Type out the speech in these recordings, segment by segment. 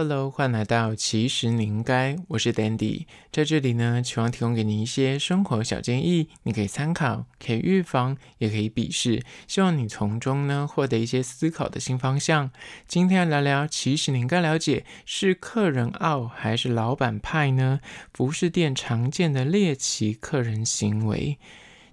Hello，欢迎来到其实你应该，我是 Dandy，在这里呢，希望提供给你一些生活小建议，你可以参考，可以预防，也可以鄙视，希望你从中呢获得一些思考的新方向。今天要聊聊，其实你应该了解，是客人傲还是老板派呢？服饰店常见的猎奇客人行为。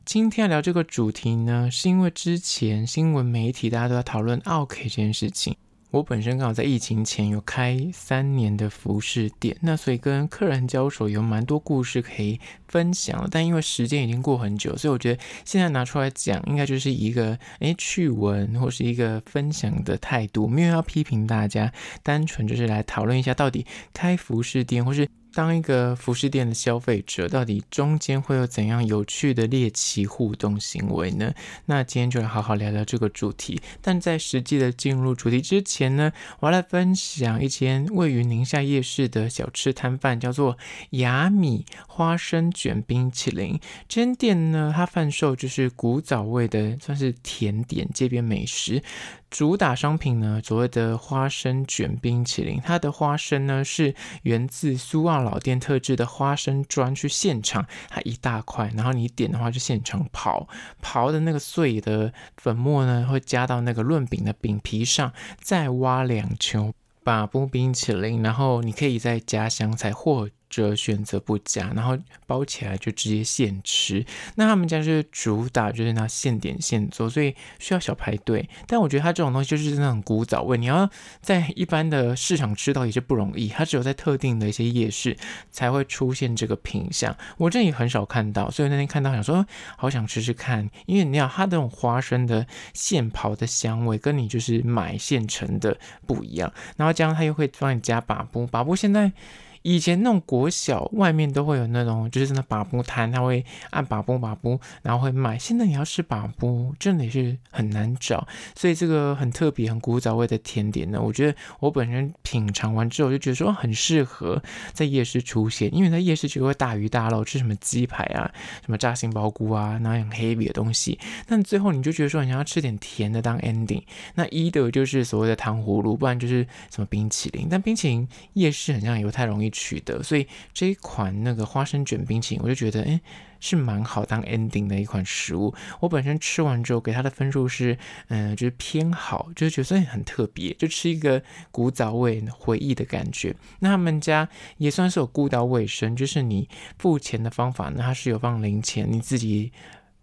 今天要聊这个主题呢，是因为之前新闻媒体大家都在讨论 OK 这件事情。我本身刚好在疫情前有开三年的服饰店，那所以跟客人交手有蛮多故事可以分享。但因为时间已经过很久，所以我觉得现在拿出来讲，应该就是一个诶趣闻或是一个分享的态度，没有要批评大家，单纯就是来讨论一下到底开服饰店或是。当一个服饰店的消费者，到底中间会有怎样有趣的猎奇互动行为呢？那今天就来好好聊聊这个主题。但在实际的进入主题之前呢，我要来分享一间位于宁夏夜市的小吃摊贩，叫做雅米花生卷冰淇淋。这间店呢，它贩售就是古早味的，算是甜点街边美食。主打商品呢，所谓的花生卷冰淇淋，它的花生呢是源自苏澳老店特制的花生砖，去现场它一大块，然后你点的话就现场刨，刨的那个碎的粉末呢会加到那个润饼的饼皮上，再挖两球把布冰淇淋，然后你可以再加香菜或。者选择不加，然后包起来就直接现吃。那他们家就是主打就是拿现点现做，所以需要小排队。但我觉得它这种东西就是那种古早味，你要在一般的市场吃到也是不容易。它只有在特定的一些夜市才会出现这个品相，我这里很少看到。所以那天看到想说，好想吃吃看，因为你要它这种花生的现刨的香味，跟你就是买现成的不一样。然后这样它又会帮你加把布，把布现在。以前那种国小外面都会有那种，就是那把布摊，他会按把布把布，然后会卖。现在你要吃把布，真的是很难找。所以这个很特别、很古早味的甜点呢，我觉得我本身品尝完之后就觉得说很适合在夜市出现，因为在夜市就会大鱼大肉，吃什么鸡排啊、什么炸杏鲍菇啊，那样 heavy 的东西。但最后你就觉得说你想要吃点甜的当 ending，那一的就是所谓的糖葫芦，不然就是什么冰淇淋。但冰淇淋夜市好像也不太容易取得，所以这一款那个花生卷冰淇淋，我就觉得，哎，是蛮好当 ending 的一款食物。我本身吃完之后给它的分数是，嗯、就是偏好，就是觉得很特别，就吃一个古早味回忆的感觉。那他们家也算是有顾到卫生，就是你付钱的方法呢，它是有放零钱，你自己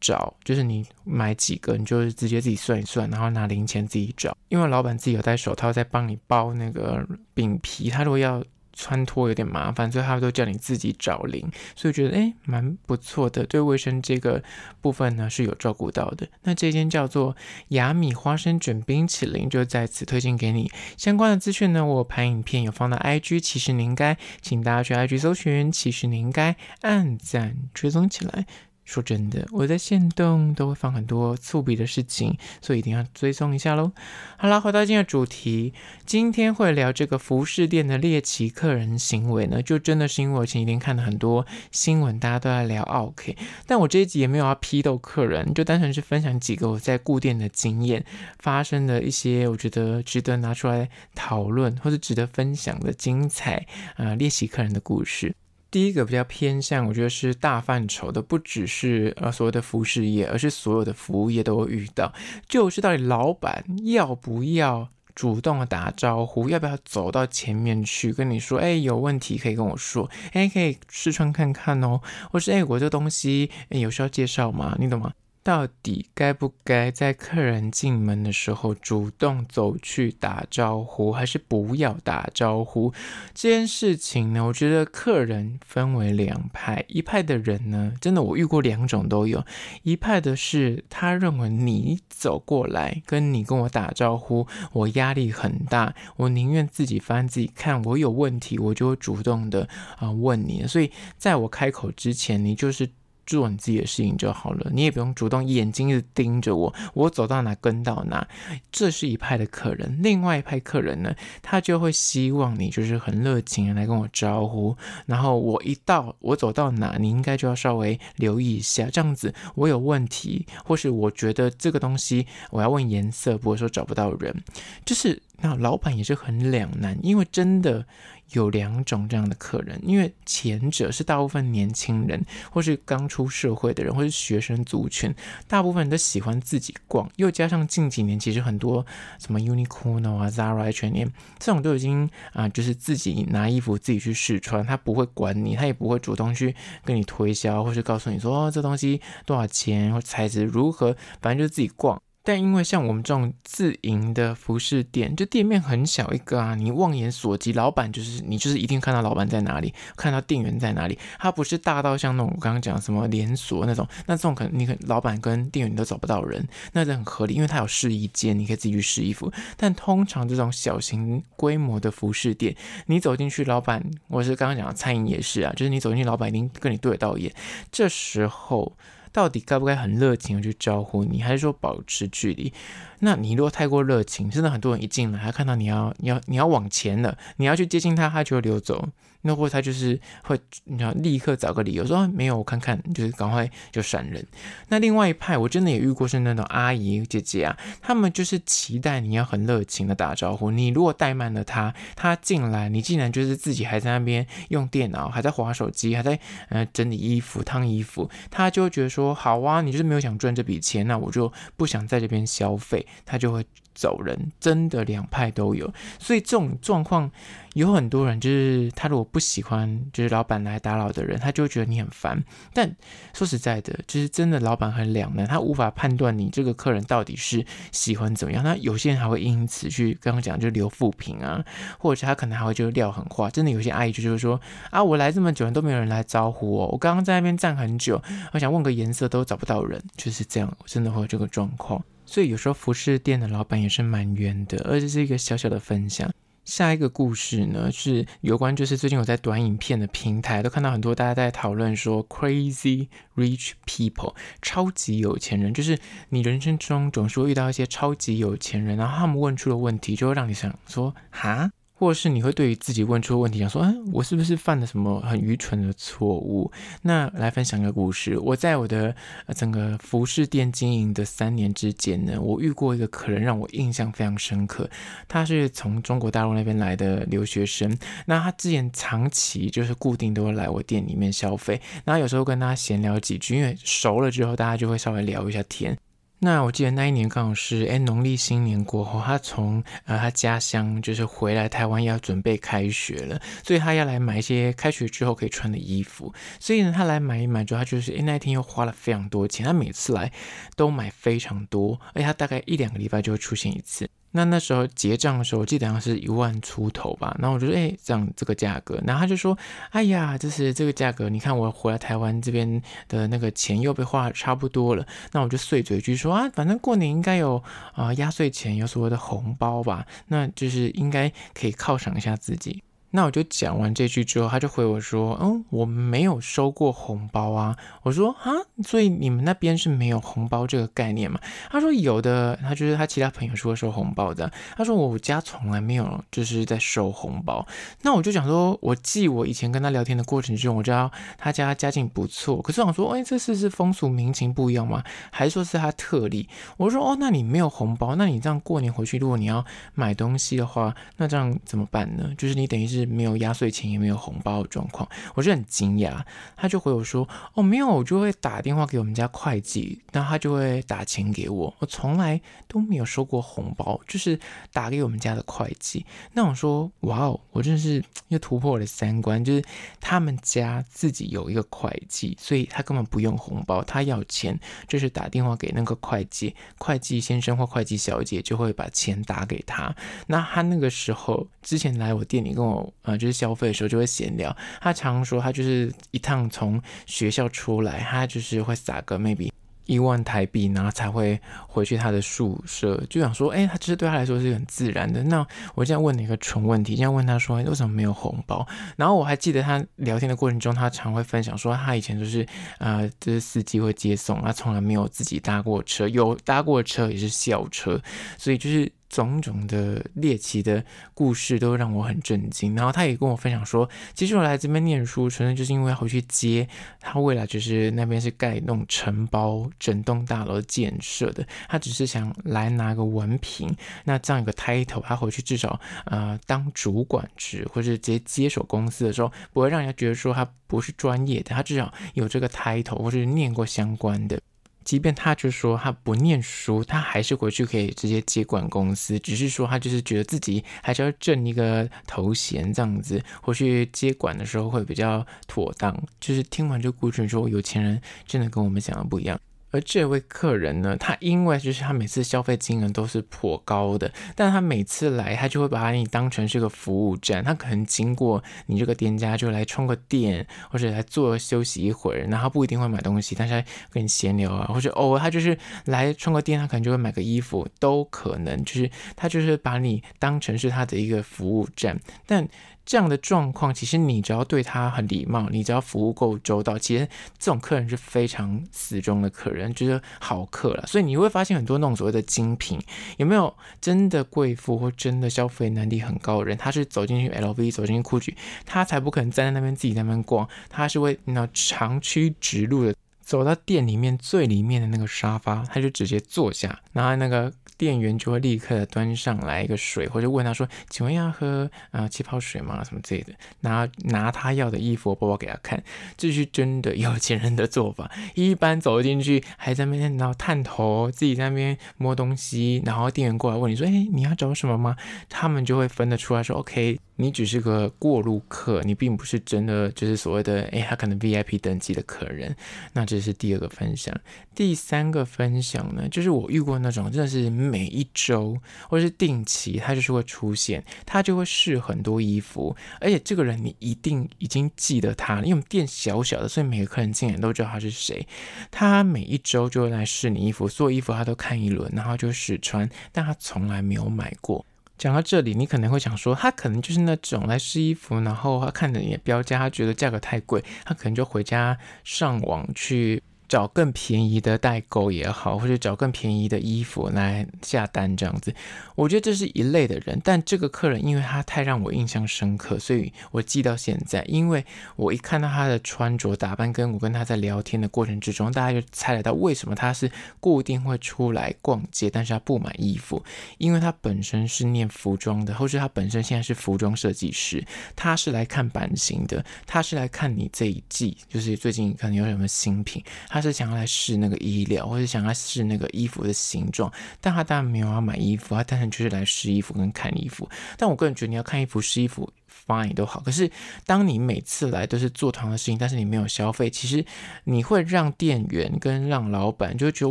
找，就是你买几个，你就直接自己算一算，然后拿零钱自己找。因为老板自己有戴手套在帮你包那个饼皮，他如果要。穿脱有点麻烦，所以他们都叫你自己找零，所以觉得诶蛮不错的，对卫生这个部分呢是有照顾到的。那这间叫做雅米花生卷冰淇淋，就在此推荐给你。相关的资讯呢，我拍影片有放到 IG，其实你应该，请大家去 IG 搜寻，其实你应该按赞追踪起来。说真的，我在限动都会放很多粗鄙的事情，所以一定要追踪一下喽。好了，回到今天的主题，今天会聊这个服饰店的猎奇客人行为呢，就真的是因为我前几天看了很多新闻，大家都在聊奥 K，，但我这一集也没有要批斗客人，就单纯是分享几个我在顾店的经验，发生的一些我觉得值得拿出来讨论或者值得分享的精彩啊、呃、猎奇客人的故事。第一个比较偏向，我觉得是大范畴的，不只是呃所谓的服饰业，而是所有的服务业都会遇到，就是到底老板要不要主动的打招呼，要不要走到前面去跟你说，哎，有问题可以跟我说，哎，可以试穿看看哦，或是哎，我这东西哎有需要介绍吗？你懂吗？到底该不该在客人进门的时候主动走去打招呼，还是不要打招呼？这件事情呢，我觉得客人分为两派，一派的人呢，真的我遇过两种都有，一派的是他认为你走过来跟你跟我打招呼，我压力很大，我宁愿自己翻自己看，我有问题我就会主动的啊问你，所以在我开口之前，你就是。做你自己的事情就好了，你也不用主动眼睛一直盯着我，我走到哪跟到哪。这是一派的客人，另外一派客人呢，他就会希望你就是很热情的来跟我招呼，然后我一到我走到哪，你应该就要稍微留意一下，这样子我有问题，或是我觉得这个东西我要问颜色，不会说找不到人，就是那老板也是很两难，因为真的。有两种这样的客人，因为前者是大部分年轻人，或是刚出社会的人，或是学生族群，大部分人都喜欢自己逛，又加上近几年其实很多什么 Uniqlo 啊、Zara、H&M 这种都已经啊、就是自己拿衣服自己去试穿，他不会管你，他也不会主动去跟你推销，或是告诉你说哦，这东西多少钱或材质如何，反正就是自己逛。但因为像我们这种自营的服饰店，就店面很小一个啊，你望眼所及，老板就是你，就是一定看到老板在哪里，看到店员在哪里。它不是大到像那种我刚刚讲什么连锁那种，那这种可能你可老板跟店员都找不到人，那这很合理，因为它有试衣间，你可以自己去试衣服。但通常这种小型规模的服饰店，你走进去，老板，我是刚刚讲的餐饮也是啊，就是你走进去，老板一定跟你对得到眼，这时候。到底该不该很热情的去招呼你，还是说保持距离？那你如果太过热情，真的很多人一进来，他看到你要你要你要往前了，你要去接近他，他就会溜走。那或他就是会，你要立刻找个理由说没有，我看看，就是赶快就闪人。那另外一派，我真的也遇过是那种阿姨姐姐啊，他们就是期待你要很热情的打招呼。你如果怠慢了他，他进来，你竟然就是自己还在那边用电脑，还在划手机，还在呃整理衣服、烫衣服，他就会觉得说好啊，你就是没有想赚这笔钱，那我就不想在这边消费，他就会。走人，真的两派都有，所以这种状况有很多人，就是他如果不喜欢，就是老板来打扰的人，他就觉得你很烦。但说实在的，就是真的老板很两难，他无法判断你这个客人到底是喜欢怎么样。那有些人还会因此去刚刚讲，就留负评啊，或者他可能还会就撂狠话。真的有些阿姨就就是说啊，我来这么久都没有人来招呼我，我刚刚在那边站很久，我想问个颜色都找不到人，就是这样，真的会有这个状况。所以有时候服饰店的老板也是蛮冤的，而且是一个小小的分享。下一个故事呢，是有关，就是最近我在短影片的平台都看到很多大家在讨论说，crazy rich people，超级有钱人，就是你人生中总是会遇到一些超级有钱人，然后他们问出的问题就会让你想说，哈？或者是你会对于自己问出问题想说，嗯，我是不是犯了什么很愚蠢的错误？那来分享一个故事。我在我的整个服饰店经营的三年之间呢，我遇过一个客人让我印象非常深刻。他是从中国大陆那边来的留学生，那他之前长期就是固定都会来我店里面消费，然后有时候跟他闲聊几句，因为熟了之后大家就会稍微聊一下天。那我记得那一年刚好是哎农历新年过后，他从呃他家乡就是回来台湾要准备开学了，所以他要来买一些开学之后可以穿的衣服。所以呢，他来买一买之后，他就是哎那一天又花了非常多钱。他每次来都买非常多，而且他大概一两个礼拜就会出现一次。那那时候结账的时候，我记得好像是一万出头吧。然后我就说，哎，这样这个价格。然后他就说，哎呀，就是这个价格。你看我回来台湾这边的那个钱又被花差不多了。那我就碎嘴句说啊，反正过年应该有啊、压岁钱，有所谓的红包吧。那就是应该可以犒赏一下自己。那我就讲完这句之后，他就回我说：“嗯，我没有收过红包啊。”我说：“啊，所以你们那边是没有红包这个概念吗？”他说：“有的，他就是他其他朋友是会收红包的。”他说：“我家从来没有就是在收红包。”那我就想说，我记我以前跟他聊天的过程中，我知道他家家境不错。可是我想说，哎，这次是风俗民情不一样吗？还是说是他特例？我说：“哦，那你没有红包，那你这样过年回去，如果你要买东西的话，那这样怎么办呢？就是你等于是。”没有压岁钱，也没有红包的状况，我就很惊讶。他就回我说：“哦，没有，我就会打电话给我们家会计，那他就会打钱给我。我从来都没有收过红包，就是打给我们家的会计。那我说，哇哦，我真是又突破了三关，就是他们家自己有一个会计，所以他根本不用红包，他要钱就是打电话给那个会计，会计先生或会计小姐就会把钱打给他。那他那个时候之前来我店里跟我。啊、呃，就是消费的时候就会闲聊。他常说他就是一趟从学校出来，他就是会撒个 maybe 一万台币，然后才会回去他的宿舍，就想说，哎，他这对他来说是很自然的。那我现在问你一个蠢问题，现在问他说，为什么没有红包？然后我还记得他聊天的过程中，他常会分享说，他以前就是，呃，就是司机会接送，他从来没有自己搭过车，有搭过车也是校车，所以就是。种种的猎奇的故事都让我很震惊，然后他也跟我分享说，其实我来这边念书，纯粹就是因为要回去接他未来就是那边是盖那种承包整栋大楼建设的，他只是想来拿个文凭，那这样一个 title，他回去至少呃当主管职，或者直接接手公司的时候，不会让人家觉得说他不是专业的，他至少有这个 title 或是念过相关的。即便他就说他不念书，他还是回去可以直接接管公司。只是说他就是觉得自己还是要挣一个头衔，这样子回去接管的时候会比较妥当。就是听完这个故事之后，有钱人真的跟我们想的不一样。而这位客人呢，他因为就是他每次消费金额都是颇高的，但他每次来，他就会把你当成是个服务站，他可能经过你这个店家就来充个电，或者来坐休息一会儿，然后他不一定会买东西，但是跟你闲聊啊，或者偶尔他就是来充个电，他可能就会买个衣服，都可能，就是他就是把你当成是他的一个服务站，但。这样的状况，其实你只要对他很礼貌，你只要服务够周到，其实这种客人是非常死忠的客人，就是好客了。所以你会发现很多那种所谓的精品，有没有真的贵妇或真的消费能力很高的人？他是走进去 LV，走进去 GUCCI，他才不可能站在那边自己在那边逛，他是会那长驱直入的走到店里面最里面的那个沙发，他就直接坐下，然后那个。店员就会立刻端上来一个水，或者问他说：“请问要喝啊、呃、气泡水吗？什么之类的。”拿拿他要的衣服包包给他看，这是真的有钱人的做法。一般走进去还在那边然后探头，自己在那边摸东西，然后店员过来问你说：“哎，你要找什么吗？”他们就会分得出来说：“OK。”你只是个过路客，你并不是真的就是所谓的诶，他可能 VIP 等级的客人。那这是第二个分享。第三个分享呢，就是我遇过那种真的是每一周或者是定期，他就是会出现，他就会试很多衣服，而且这个人你一定已经记得他了，因为我们店小小的，所以每个客人进来都知道他是谁。他每一周就会来试你衣服，所有衣服他都看一轮，然后就试穿，但他从来没有买过。讲到这里，你可能会想说，他可能就是那种来试衣服，然后他看着你的标价，他觉得价格太贵，他可能就回家上网去。找更便宜的代购也好，或者找更便宜的衣服来下单这样子，我觉得这是一类的人。但这个客人因为他太让我印象深刻，所以我记到现在。因为我一看到他的穿着打扮，跟我跟他在聊天的过程之中，大家就猜得到为什么他是固定会出来逛街，但是他不买衣服，因为他本身是念服装的，或是他本身现在是服装设计师，他是来看版型的，他是来看你这一季，就是最近可能有什么新品，他。是想要来试那个衣料，或者想要试那个衣服的形状，但他当然没有要买衣服，他单纯就是来试衣服跟看衣服。但我个人觉得你要看衣服、试衣服，fine 都好。可是当你每次来都是做同样的事情，但是你没有消费，其实你会让店员跟让老板就觉得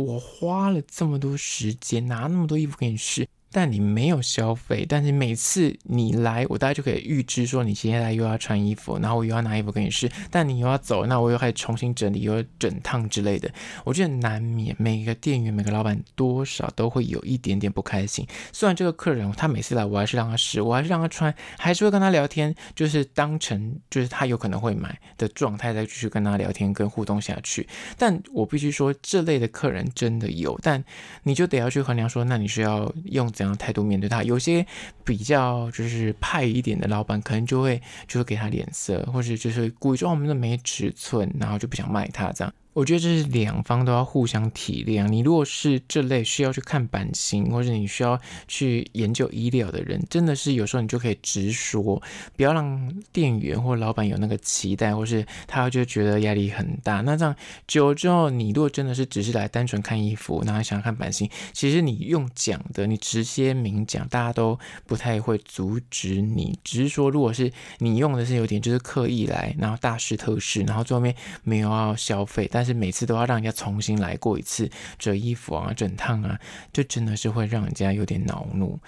我花了这么多时间拿那么多衣服给你试。但你没有消费，但是每次你来，我大概就可以预知说你接下来又要穿衣服，然后我又要拿衣服给你试，但你又要走，那我又开始重新整理，又要整烫之类的。我觉得难免每个店员、每个老板多少都会有一点点不开心。虽然这个客人他每次来，我还是让他试，我还是让他穿，还是会跟他聊天，就是当成就是他有可能会买的状态再继续跟他聊天跟互动下去。但我必须说，这类的客人真的有，但你就得要去衡量说，那你是要用。这样态度面对他，有些比较就是派一点的老板，可能就会就会给他脸色，或者就是故意说我们的没尺寸，然后就不想卖他这样。我觉得这是两方都要互相体谅。你如果是这类需要去看版型，或者你需要去研究衣料的人，真的是有时候你就可以直说，不要让店员或老板有那个期待，或是他就觉得压力很大。那这样久了之后，你如果真的是只是来单纯看衣服，然后想要看版型，其实你用讲的，你直接明讲，大家都不太会阻止你。只是说，如果是你用的是有点就是刻意来，然后大试特试，然后最后面没有要消费，但但是每次都要让人家重新来过一次折衣服啊、整烫啊，就真的是会让人家有点恼怒。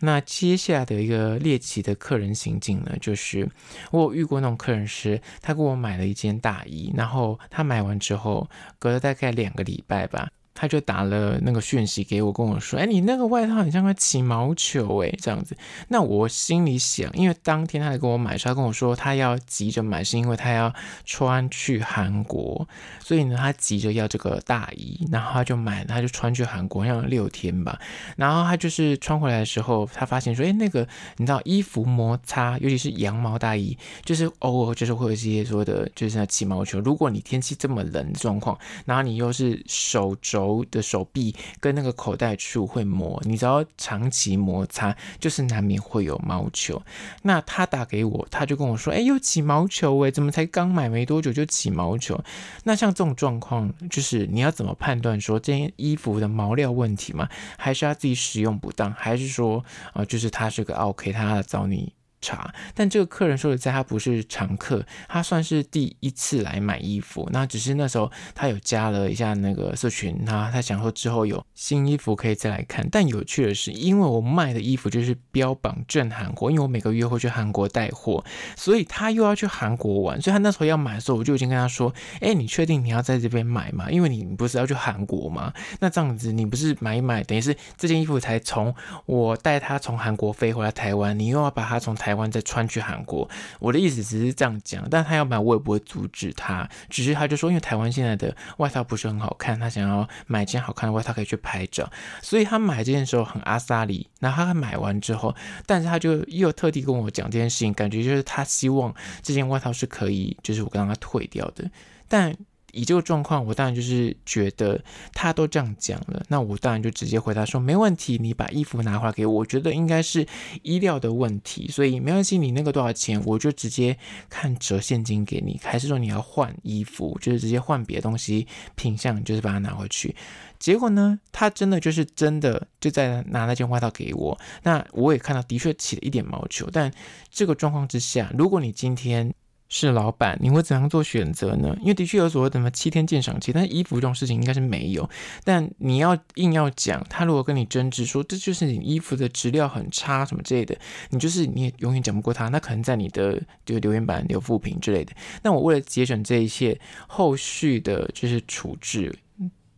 那接下来的一个猎奇的客人行径呢，就是我有遇过那种客人是，他给我买了一件大衣，然后他买完之后，隔了大概两个礼拜吧。他就打了那个讯息给我，跟我说：“哎，你那个外套很像在起毛球，哎，这样子。”那我心里想，因为当天他来跟我买，他跟我说他要急着买，是因为他要穿去韩国，所以呢，他急着要这个大衣，然后他就买，他就穿去韩国，要六天吧。然后他就是穿回来的时候，他发现说：“哎，那个你知道衣服摩擦，尤其是羊毛大衣，就是偶尔就是会有一些说的，就是那起毛球。如果你天气这么冷的状况，然后你又是手肘。”手的手臂跟那个口袋处会磨，你只要长期摩擦，就是难免会有毛球。那他打给我，他就跟我说：“哎，又起毛球诶，怎么才刚买没多久就起毛球？”那像这种状况，就是你要怎么判断说这件衣服的毛料问题吗？还是他自己使用不当？还是说啊、就是他是个 OK，他找你？查，但这个客人说实在，他不是常客，他算是第一次来买衣服。那只是那时候他有加了一下那个社群，他他想说之后有新衣服可以再来看。但有趣的是，因为我卖的衣服就是标榜正韩国，因为我每个月会去韩国带货，所以他又要去韩国玩，所以他那时候要买的时候，我就已经跟他说：“哎，你确定你要在这边买吗？因为你不是要去韩国吗？那这样子你不是买一买，等于是这件衣服才从我带他从韩国飞回来台湾，你又要把它从台。”台湾再穿去韩国，我的意思只是这样讲，但他要买我也不会阻止他，只是他就说，因为台湾现在的外套不是很好看，他想要买件好看的外套可以去拍照，所以他买这件时候很阿萨里。然后他买完之后，但是他就又特地跟我讲这件事情，感觉就是他希望这件外套是可以，就是我跟他退掉的，但。以这个状况，我当然就是觉得他都这样讲了，那我当然就直接回答说没问题，你把衣服拿回来给我，我觉得应该是衣料的问题，所以没关系，你那个多少钱，我就直接看折现金给你，还是说你要换衣服，就是直接换别的东西品相，就是把它拿回去。结果呢，他真的就是真的就在拿那件外套给我，那我也看到的确起了一点毛球，但这个状况之下，如果你今天。是老板，你会怎样做选择呢？因为的确有所谓的什么七天鉴赏期，但是衣服这种事情应该是没有。但你要硬要讲，他如果跟你争执说这就是你衣服的质量很差什么之类的，你就是你也永远讲不过他。那可能在你的就留言板留复评之类的。那我为了节省这一切后续的就是处置。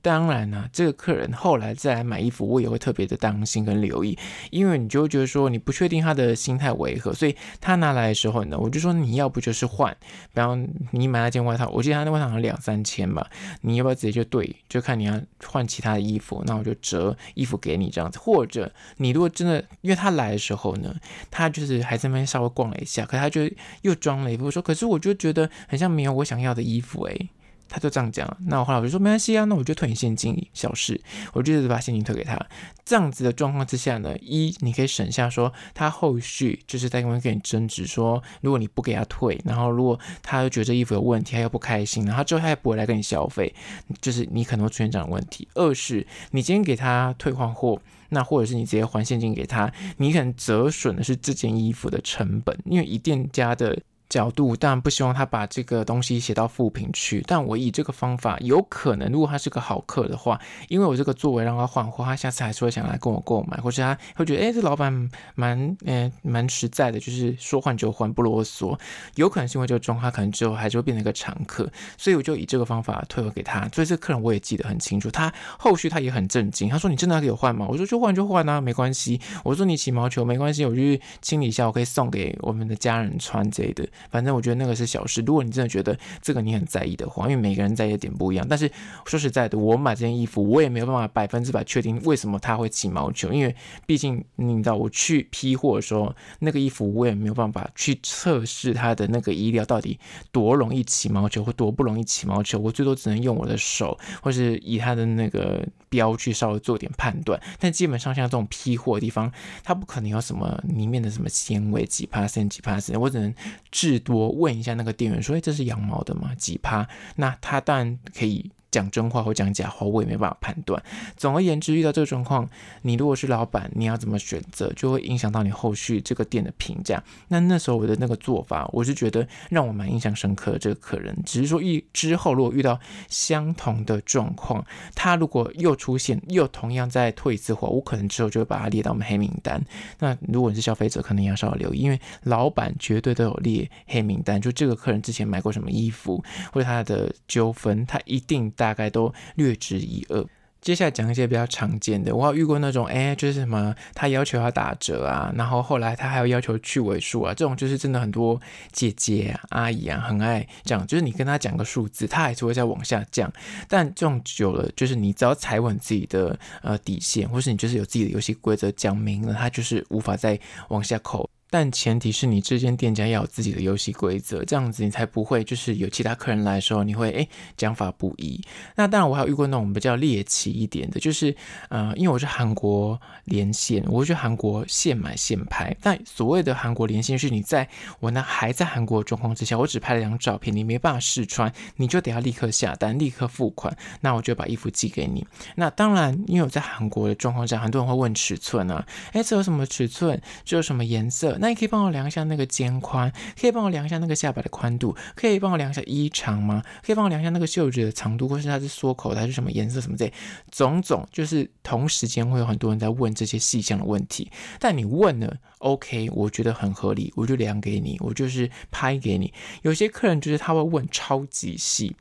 当然啦、啊，这个客人后来再来买衣服，我也会特别的当心跟留意，因为你就会觉得说你不确定他的心态为何，所以他拿来的时候呢，我就说你要不就是换，比方你买那件外套，我记得他那外套好像两三千吧，你要不要直接就对，就看你要换其他的衣服，那我就折衣服给你这样子，或者你如果真的，因为他来的时候呢，他就是还在那边稍微逛了一下，可他就又装了一副说，可是我就觉得很像没有我想要的衣服诶。他就这样讲，那我后来我就说没关系啊，那我就退你现金，小事，我就是把现金退给他。这样子的状况之下呢，一你可以省下说他后续就是在跟跟你争执说，如果你不给他退，然后如果他又觉得这衣服有问题，他又不开心，然后之后他也不会来跟你消费，就是你可能会出现这样的问题。二是你今天给他退换货，那或者是你直接还现金给他，你可能折损的是这件衣服的成本，因为以店家的。角度，当然不希望他把这个东西写到负评去。但我以这个方法，有可能如果他是个好客的话，因为我这个作为让他换货，他下次还是会想来跟我购买，或者他会觉得，哎，这老板蛮，嗯，蛮实在的，就是说换就换，不啰嗦。有可能是因为这个状况，他可能之后还是会变成一个常客，所以我就以这个方法退回给他。所以这个客人我也记得很清楚，他后续他也很震惊，他说：“你真的要给我换吗？”我说：“就换就换啊，没关系。”我说：“你起毛球没关系，我就去清理一下，我可以送给我们的家人穿之类的。”反正我觉得那个是小事。如果你真的觉得这个你很在意的话，因为每个人在意的点不一样。但是说实在的，我买这件衣服，我也没有办法百分之百确定为什么它会起毛球，因为毕竟你知道，我去批货的时候，那个衣服我也没有办法去测试它的那个衣料到底多容易起毛球或多不容易起毛球。我最多只能用我的手，或是以它的那个标去稍微做点判断。但基本上像这种批货的地方，它不可能有什么里面的什么纤维几帕森、几帕森，我只能至多。问一下那个店员说：“哎，这是羊毛的吗？几帕？那他当然可以讲真话或讲假话，我也没办法判断。总而言之，遇到这个状况，你如果是老板，你要怎么选择，就会影响到你后续这个店的评价。那那时候我的那个做法，我是觉得让我蛮印象深刻的。这个客人，只是说一之后如果遇到相同的状况，他如果又出现，又同样再退一次货，我可能之后就会把他列到我们黑名单。那如果你是消费者，可能要稍微留意，因为老板绝对都有列黑名单，就这个客人之前买过什么衣服，或者他的纠纷，他一定大概都略知一二。接下来讲一些比较常见的，我有遇过那种，哎，就是什么，他要求要打折啊，然后后来他还要要求去尾数啊，这种就是真的很多姐姐啊、阿姨啊很爱讲，就是你跟他讲个数字，他还是会再往下降，但这种久了，就是你只要踩稳自己的呃底线，或是你就是有自己的游戏规则讲明了，他就是无法再往下扣。但前提是你这间店家要有自己的游戏规则，这样子你才不会就是有其他客人来的时候，你会诶讲法不一。那当然我还有遇过那种比较猎奇一点的，就是呃，因为我是韩国连线，我会去韩国现买现拍。但所谓的韩国连线是你在我呢还在韩国的状况之下，我只拍了张照片，你没办法试穿，你就得要立刻下单，立刻付款，那我就把衣服寄给你。那当然，因为我在韩国的状况下，很多人会问尺寸啊，诶，这有什么尺寸？这有什么颜色？那你可以帮我量一下那个肩宽，可以帮我量一下那个下摆的宽度，可以帮我量一下衣长吗？可以帮我量一下那个袖子的长度，或是它是缩口的还是什么颜色什么这，种种就是同时间会有很多人在问这些细项的问题。但你问了，OK，我觉得很合理，我就量给你，我就是拍给你。有些客人就是他会问超级细。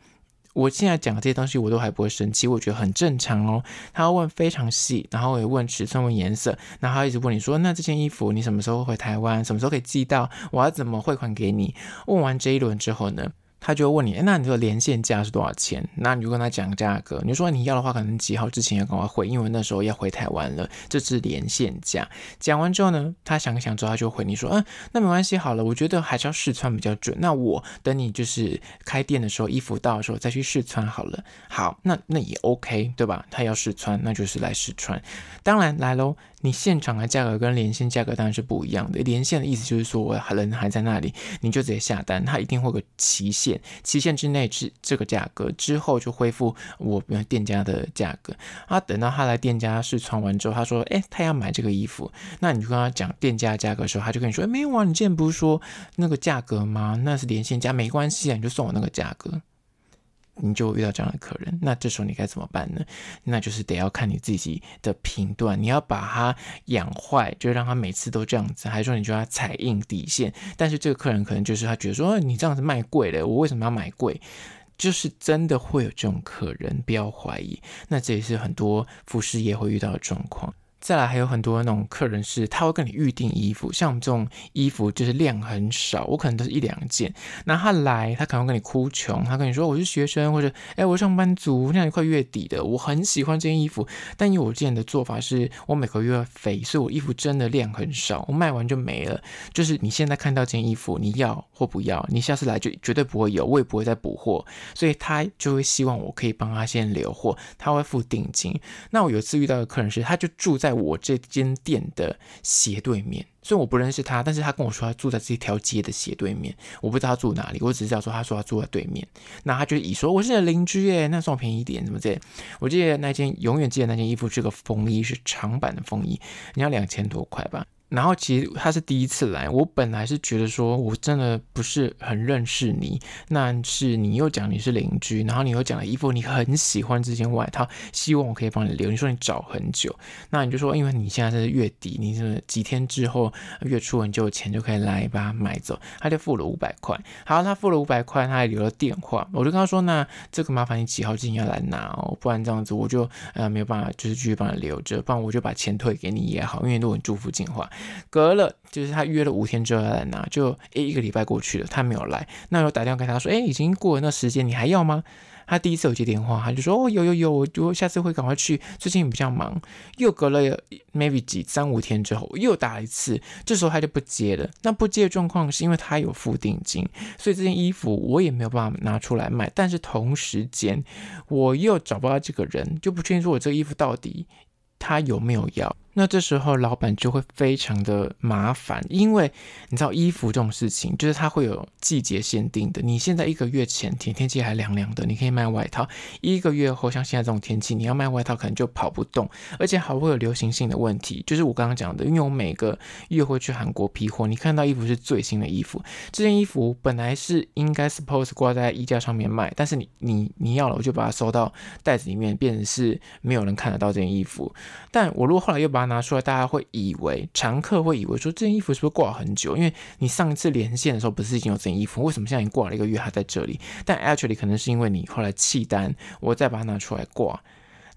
我现在讲这些东西，我都还不会生气，我觉得很正常哦。他要问非常细，然后也问尺寸、问颜色，然后他一直问你说：“那这件衣服你什么时候回台湾？什么时候可以寄到？我要怎么汇款给你？”问完这一轮之后呢，他就会问你，那你这个连线价是多少钱？那你就跟他讲价格。你说你要的话，可能几号之前要赶快回，因为那时候要回台湾了。这是连线价。讲完之后呢，他想一想之后，他就回你说，嗯，那没关系，好了，我觉得还是要试穿比较准。那我等你就是开店的时候，衣服到的时候再去试穿好了。好，那那也 OK，对吧？他要试穿，那就是来试穿。当然来喽。你现场的价格跟连线价格当然是不一样的。连线的意思就是说，我人还在那里，你就直接下单，它一定会有个期限，期限之内是这个价格，之后就恢复我店家的价格。啊，等到他来店家试穿完之后，他说，哎，他要买这个衣服，那你就跟他讲店家价格的时候，他就跟你说，哎，没有啊，你之前不是说那个价格吗？那是连线价，没关系啊，你就送我那个价格。你就遇到这样的客人，那这时候你该怎么办呢？那就是得要看你自己的评断，你要把他养坏，就让他每次都这样子，还是说你就要踩硬底线？但是这个客人可能就是他觉得说，你这样子卖贵了，我为什么要买贵？就是真的会有这种客人，不要怀疑。那这也是很多服饰业会遇到的状况。再来还有很多那种客人是，他会跟你预定衣服，像我们这种衣服就是量很少，我可能都是一两件。那他来，他可能会跟你哭穷，他跟你说我是学生，或者哎我是上班族，现在快月底了，我很喜欢这件衣服，但因为我之前的做法是我每个月肥，所以我衣服真的量很少，我卖完就没了。就是你现在看到这件衣服，你要或不要，你下次来就绝对不会有，我也不会再补货，所以他就会希望我可以帮他先留货，他会付定金。那我有一次遇到的客人是，他就住在。我这间店的斜对面，虽然我不认识他，但是他跟我说他住在这条街的斜对面，我不知道他住哪里，我只知道说他说他住在对面，那他就以说我是你的邻居耶，那算我便宜一点，怎么这？我记得那件永远记得那件衣服是个风衣，是长版的风衣，你要两千多块吧。然后其实他是第一次来，我本来是觉得说我真的不是很认识你，那是你又讲你是邻居，然后你又讲了衣服你很喜欢这件外套，希望我可以帮你留。你说你找很久，那你就说因为你现在是月底，你是几天之后月初你就有钱就可以来把它买走，他就付了五百块。好，他付了五百块，他还留了电话，我就跟他说，那这个麻烦你几号之前要来拿哦，不然这样子我就呃没有办法就是继续帮你留着，不然我就把钱退给你也好，因为如果你住附近的话。隔了，就是他约了五天之后要来拿，就诶一个礼拜过去了，他没有来，那我打电话给他说，诶已经过了那时间，你还要吗？他第一次有接电话，他就说，哦有有有，我我下次会赶快去，最近比较忙。又隔了 maybe 几三五天之后又打一次，这时候他就不接了。那不接的状况是因为他有付定金，所以这件衣服我也没有办法拿出来卖。但是同时间我又找不到这个人，就不确定说我这个衣服到底他有没有要。那这时候老板就会非常的麻烦，因为你知道衣服这种事情，就是它会有季节限定的。你现在一个月前天天气还凉凉的，你可以卖外套；一个月后像现在这种天气，你要卖外套可能就跑不动，而且还会有流行性的问题。就是我刚刚讲的，因为我每个月会去韩国批货，你看到衣服是最新的衣服，这件衣服本来是应该 suppose 挂在衣架上面卖，但是你你你要了，我就把它收到袋子里面，变成是没有人看得到这件衣服。但我如果后来又把拿出来，大家会以为常客会以为说，这件衣服是不是挂很久？因为你上一次连线的时候不是已经有这件衣服，为什么现在已经挂了一个月还在这里？但 actually 可能是因为你后来弃单，我再把它拿出来挂。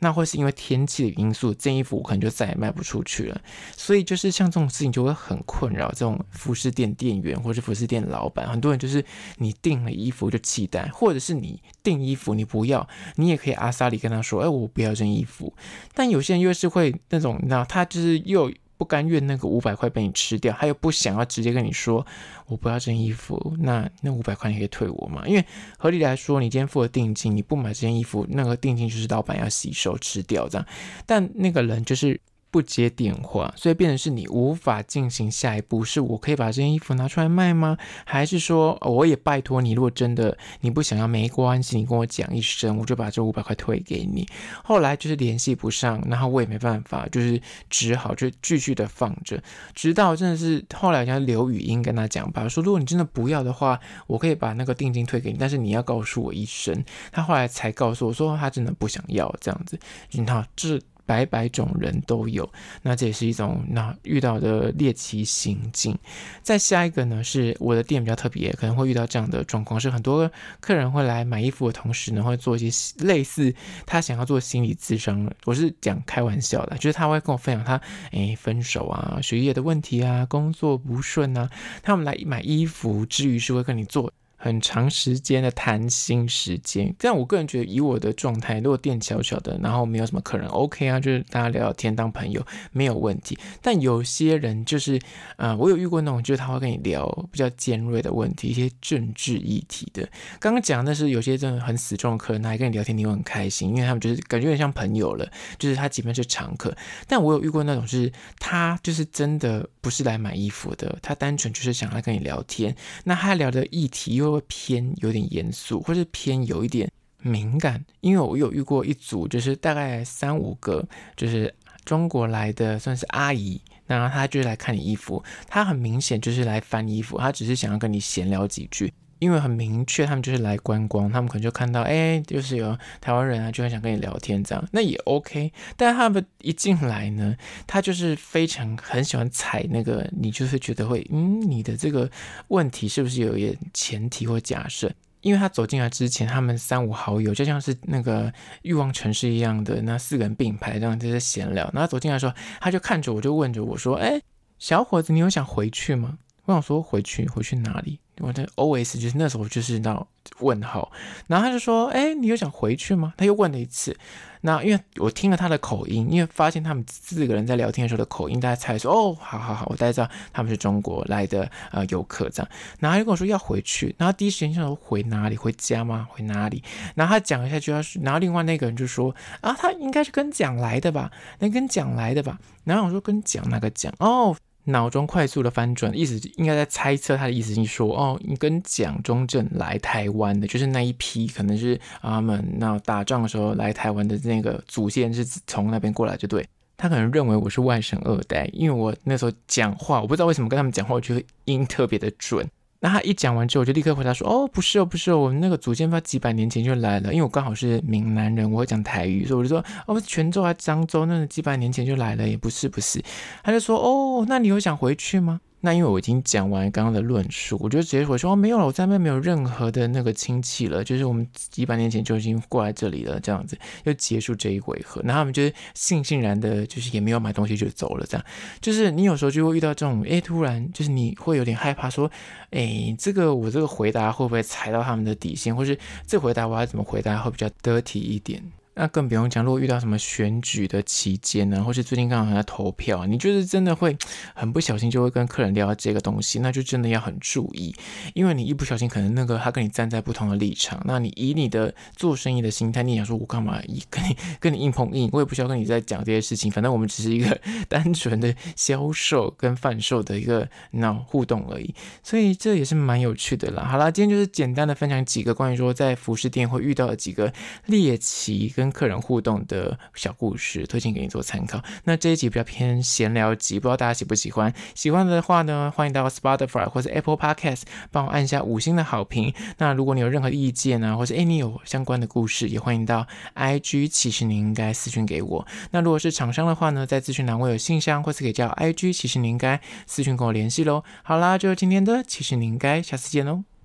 那会是因为天气的因素，这衣服我可能就再也卖不出去了。所以就是像这种事情就会很困扰这种服饰店店员或者服饰店老板。很多人就是你订了衣服就弃单，或者是你订衣服你不要，你也可以阿萨里跟他说，哎，我不要这件衣服。但有些人又是会那种，那，他就是又。不甘愿那个五百块被你吃掉，他又不想要直接跟你说我不要这件衣服，那那五百块你可以退我吗？因为合理来说，你今天付了定金，你不买这件衣服，那个定金就是老板要吸收吃掉这样，但那个人就是。不接电话，所以变成是你无法进行下一步。是我可以把这件衣服拿出来卖吗？还是说我也拜托你，如果真的你不想要，没关系，你跟我讲一声，我就把这五百块退给你。后来就是联系不上，然后我也没办法，就是只好就继续的放着，直到真的是后来人家留语音跟他讲吧，说如果你真的不要的话，我可以把那个定金退给你，但是你要告诉我一声。他后来才告诉我说他真的不想要这样子，你看这。百百种人都有，那这也是一种那遇到的猎奇行径。再下一个呢，是我的店比较特别，可能会遇到这样的状况，是很多客人会来买衣服的同时呢，会做一些类似他想要做心理咨商。我是讲开玩笑的，就是他会跟我分享他诶分手啊、学业的问题啊、工作不顺啊，他们来买衣服之余是会跟你做。很长时间的谈心时间，但我个人觉得，以我的状态，如果店小小的，然后没有什么客人，OK 啊，就是大家聊聊天当朋友没有问题。但有些人就是，啊、我有遇过那种，就是他会跟你聊比较尖锐的问题，一些政治议题的。刚刚讲的是有些真的很死忠的客人，他还跟你聊天，你会很开心，因为他们就是感觉有点像朋友了，就是他基本是常客。但我有遇过那种，是他就是真的不是来买衣服的，他单纯就是想来跟你聊天。那他聊的议题又会偏有点严肃，或是偏有一点敏感，因为我有遇过一组，就是大概三五个，就是中国来的，算是阿姨，那她就是来看你衣服，她很明显就是来翻衣服，她只是想要跟你闲聊几句，因为很明确，他们就是来观光，他们可能就看到，哎，就是有台湾人啊，就很想跟你聊天这样，那也 OK，但他们一进来呢，他就是非常很喜欢踩那个，你就是觉得会，嗯，你的这个问题是不是有一点前提或假设？因为他走进来之前，他们三五好友就像是那个欲望城市一样的那四个人并排这样在这闲聊。然后走进来说，他就看着我，就问着我说：“哎，小伙子，你有想回去吗？”我想说：“回去，回去哪里？”我的 OS 就是那时候就是那问号。然后他就说：“哎，你有想回去吗？”他又问了一次。那因为我听了他的口音，因为发现他们四个人在聊天的时候的口音，大家猜说哦，好好好，我大概知道他们是中国来的呃游客这样。然后又跟我说要回去，然后第一时间就说回哪里？回家吗？回哪里？然后他讲一下就要，然后另外那个人就说啊，他应该是跟蒋来的吧？那跟蒋来的吧？然后我说跟蒋哪个蒋？哦。脑中快速的翻转，意思应该在猜测他的意思，就是说，哦，你跟蒋中正来台湾的，就是那一批，可能是他们那打仗的时候来台湾的那个祖先是从那边过来，就对。他可能认为我是外省二代，因为我那时候讲话，我不知道为什么跟他们讲话，我觉得音特别的准。那他一讲完之后，我就立刻回答说：“哦，不是哦，不是哦，我们那个祖先他几百年前就来了，因为我刚好是闽南人，我会讲台语，所以我就说哦，泉州还漳州，那几百年前就来了，也不是，不是。”他就说：“哦，那你有想回去吗？”那因为我已经讲完刚刚的论述，我就直接回说哦，没有了，我在那边没有任何的那个亲戚了，就是我们几百年前就已经过来这里了，这样子就结束这一回合。然后他们就是悻悻然的，就是也没有买东西就走了，这样。就是你有时候就会遇到这种，哎，突然就是你会有点害怕，说，哎，这个我这个回答会不会踩到他们的底线，或是这回答我要怎么回答会比较得体一点？那更不用讲，如果遇到什么选举的期间呢，或是最近刚好在投票，你就是真的会 很不小心就会跟客人聊到这个东西，那就真的要很注意，因为你一不小心，可能那个他跟你站在不同的立场，那你以你的做生意的心态，你想说我干嘛跟你 跟你硬碰硬，我也不需要跟你在讲这些事情，反正我们只是一个 单纯的销售跟贩售的一个那互动而已，所以这也是蛮有趣的啦。好啦，今天就是简单的分享几个关于说在服饰店会遇到的几个猎奇跟客人互动的小故事，推荐给你做参考。那这一集比较偏闲聊集，不知道大家喜不喜欢？喜欢的话呢，欢迎到 Spotify 或者 Apple Podcast 帮我按下五星的好评。那如果你有任何意见呢、啊，或者诶你有相关的故事，也欢迎到 IG，其实你应该私讯给我。那如果是厂商的话呢，在资讯栏位有信箱，或是可以叫 IG，其实你应该私讯跟我联系喽。好啦，就是今天的，其实你应该下次见喽。